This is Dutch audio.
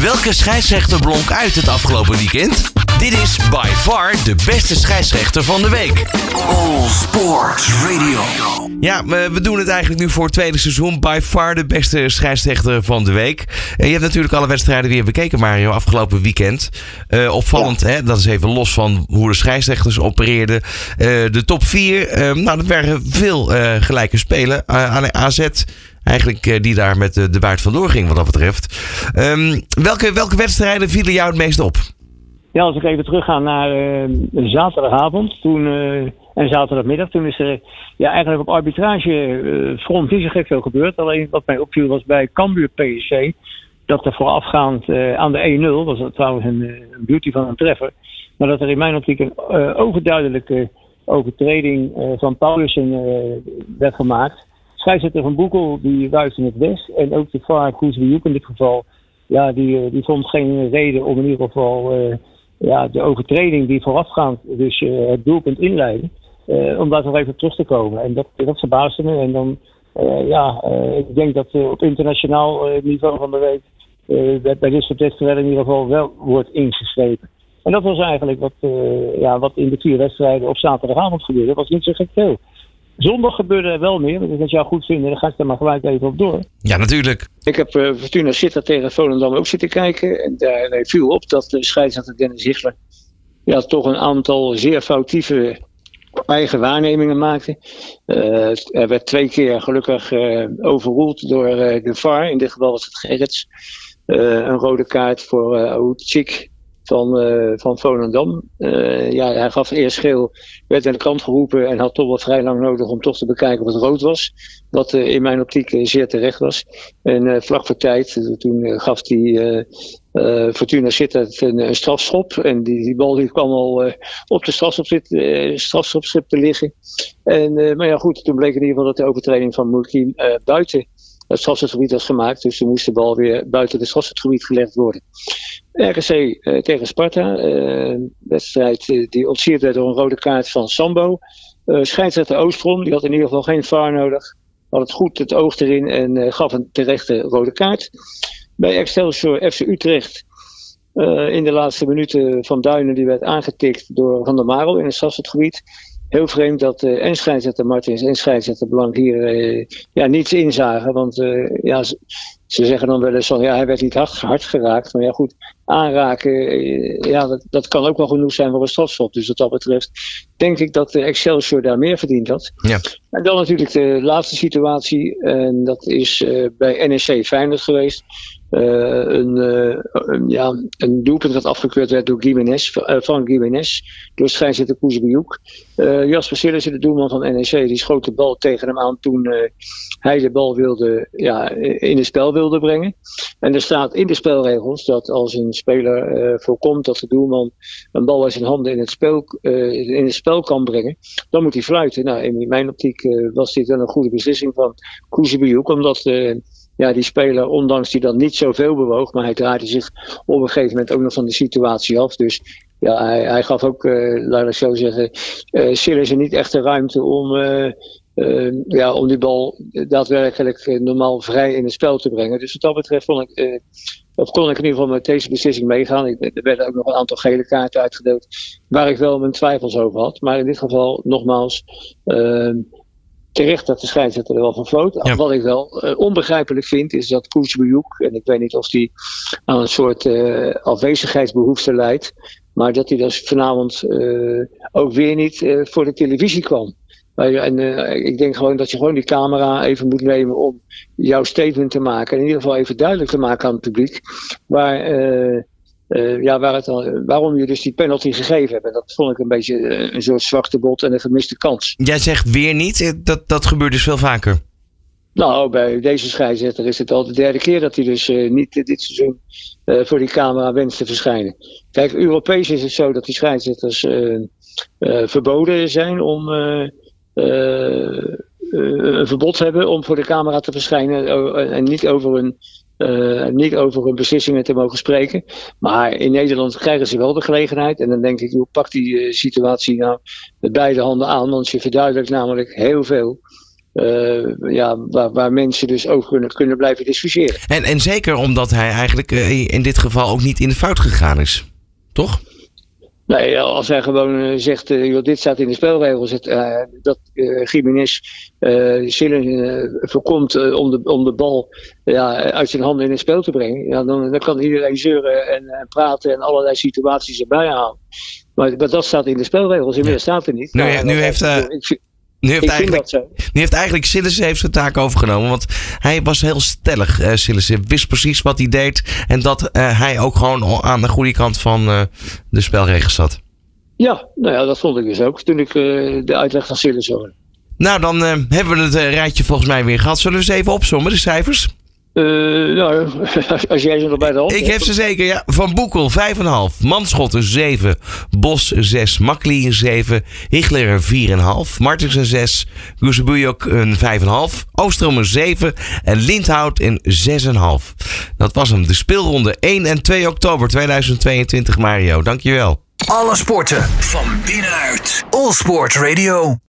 Welke scheidsrechter blonk uit het afgelopen weekend? Dit is by far de beste scheidsrechter van de week. All Sports Radio. Ja, we, doen het eigenlijk nu voor het tweede seizoen. By far de beste scheidsrechter van de week. En je hebt natuurlijk alle wedstrijden weer bekeken, Mario, afgelopen weekend. Eh, opvallend, hè? dat is even los van hoe de scheidsrechters opereerden. Eh, de top 4, nou, dat waren veel eh, gelijke spelen. AZ eigenlijk eh, die daar met de, de baard vandoor ging wat dat betreft. Ehm, welke, welke wedstrijden vielen jou het meest op? Ja, als ik even terugga naar uh, zaterdagavond toen, uh, en zaterdagmiddag, toen is er ja, eigenlijk op arbitrage front niet zo veel gebeurd. Alleen wat mij opviel was bij Cambuur PSC, dat er voorafgaand aan de 1-0, was dat trouwens een, een, beauty van een treffer, maar dat er in mijn optiek een overduidelijke overtreding van Paulussen werd gemaakt scheidsrechter van Boekel die in het west. En ook de VAR Koesbejoek in dit geval. Ja, die, eh, die vond geen reden om in ieder geval ja, de overtreding die voorafgaand dus het doelpunt inleiden. Uh, om daar nog even terug te komen. En dat, dat verbaasde me. En dan, ja, ik denk dat op internationaal niveau van de week bij, bij dit soort wedstrijden in ieder geval wel wordt ingeschreven. En dat was eigenlijk wat, ja, wat in de vier wedstrijden op zaterdagavond gebeurde. Dat was niet zo gek veel. Zondag gebeurde er wel meer. Dus als jou goed vinden, dan ga ik er maar gelijk even op door. Ja, natuurlijk. Ik heb uh, Fortuna Sittard tegen Volendam ook zitten kijken. En daar viel op dat de scheidsrechter Dennis Ziegler ja, toch een aantal zeer foutieve eigen waarnemingen maakte. Uh, er werd twee keer gelukkig uh, overroeld door de VAR. In dit geval was het Gerrits. een rode kaart voor uh, Oudchik van, uh, van Volendam. Uh, ja, hij gaf eerst geel, werd aan de kant geroepen en had toch wel vrij lang nodig om toch te bekijken wat rood was. Wat uh, in mijn optiek zeer terecht was. En vlak voor tijd, toen gaf hij Fortuna Sittard een, strafschop. En die, die bal die kwam al op de strafschopschip te liggen. En, maar ja goed, toen bleek in ieder geval dat de overtreding van Moerkien buiten het strafschopgebied was gemaakt. Dus toen moest de bal weer buiten het strafschopgebied gelegd worden. RKC uh, tegen Sparta. Uh, wedstrijd uh, die ontsierd werd door een rode kaart van Sambo. Uh, scheidsrechter Oostrom, die had in ieder geval geen VAR nodig. Had het goed het oog erin en gaf een terechte rode kaart. Bij Excelsior FC Utrecht in de laatste minuten van Duinen die werd aangetikt door Van der Marel in het strafschopgebied heel vreemd dat uh, en scheidsrechter Martins en scheidsrechter Blank hier uh, ja, niets inzagen. Want uh, ja, ze, ze, zeggen dan wel eens van ja, hij werd niet hard, hard geraakt. Maar ja, goed, aanraken, ja, dat, dat kan ook wel genoeg zijn voor een strafschop. Dus wat dat betreft denk ik dat de Excelsior daar meer verdiend had. Ja. En dan natuurlijk de laatste situatie. En dat is bij NEC Feyenoord geweest. Uh, een, uh, een, ja, een doelpunt dat afgekeurd werd door Gimenez, uh, van Gimenez, door scheidsrechter Koezebioek. Jasper Sillissen, de doelman van NEC, die schoot de bal tegen hem aan toen hij de bal wilde, ja, in het spel wilde brengen. En er staat in de spelregels dat als een speler voorkomt dat de doelman een bal uit zijn handen in het spel, in het spel kan brengen, dan moet hij fluiten. Nou, in mijn optiek was dit een goede beslissing van Koezebioek, omdat ja, die speler, ondanks die dan niet zoveel bewoog, maar hij draaide zich op een gegeven moment ook nog van de situatie af. Dus ja, hij, hij gaf ook, uh, laat ik zo zeggen, uh, Silas niet echt de ruimte om, uh, ja, om die bal daadwerkelijk normaal vrij in het spel te brengen. Dus wat dat betreft vond ik, of kon ik in ieder geval met deze beslissing meegaan. Ik, er werden ook nog een aantal gele kaarten uitgedeeld waar ik wel mijn twijfels over had. Maar in dit geval, nogmaals, terecht dat de scheidsrechter er wel van floot. Wat ik wel uh, onbegrijpelijk vind, is dat Koetsbejoek, en ik weet niet of die aan een soort uh, afwezigheidsbehoefte leidt, maar dat hij dus vanavond uh, ook weer niet voor de televisie kwam. En ik denk gewoon dat je gewoon die camera even moet nemen om jouw statement te maken. En in ieder geval even duidelijk te maken aan het publiek. Waar uh, ja, waar het dan, waarom je dus die penalty gegeven hebt. En dat vond ik een beetje uh, een soort zwarte bot en een gemiste kans. Jij zegt weer niet, eh, dat, dat gebeurt dus veel vaker. Nou, bij deze scheidsrechter is het al de derde keer dat hij dus uh, niet dit seizoen voor die camera wenst te verschijnen. Kijk, Europees is het zo dat die scheidsrechters verboden zijn om een verbod hebben om voor de camera te verschijnen en niet over een uh, niet over hun beslissingen te mogen spreken. Maar in Nederland krijgen ze wel de gelegenheid. En dan denk ik, hoe pak die uh, situatie nou met beide handen aan? Want je verduidelijkt namelijk heel veel. ja, waar, waar mensen dus over kunnen, kunnen blijven discussiëren. En, en zeker omdat hij eigenlijk in dit geval ook niet in de fout gegaan is, toch? Nee, als hij gewoon uh, zegt, uh, dit staat in de spelregels, het, uh, dat uh, Jiménez Sillen voorkomt om, de, om de bal ja, uit zijn handen in het spel te brengen, ja, dan, dan kan iedereen zeuren en praten en allerlei situaties erbij halen. Maar, maar dat staat in de spelregels, inmiddels ja. staat er niet. Nu, nou, nu heeft, ik, nu heeft, eigenlijk, nu heeft eigenlijk heeft zijn taak overgenomen. Want hij was heel stellig, uh. Wist precies wat hij deed. En dat uh, hij ook gewoon aan de goede kant van uh, de spelregels zat. Ja, nou ja, dat vond ik dus ook. Toen ik de uitleg van Sillissen hoorde. Nou, dan hebben we het rijtje volgens mij weer gehad. Zullen we eens even opzommen, de cijfers? Uh, nou, als jij ze nog bij de hand Ik heb ze zeker, ja. Van Boekel 5,5. Manschotten 7. Bos 6. Makli een 7. Higler een 4,5. Martens een 6. Guzebujok een 5,5. Oostrom een 7. En Lindhout een 6,5. Dat was hem. De speelronde 1 en 2 oktober 2022, Mario. Dankjewel. Alle sporten van binnenuit. All Sport Radio.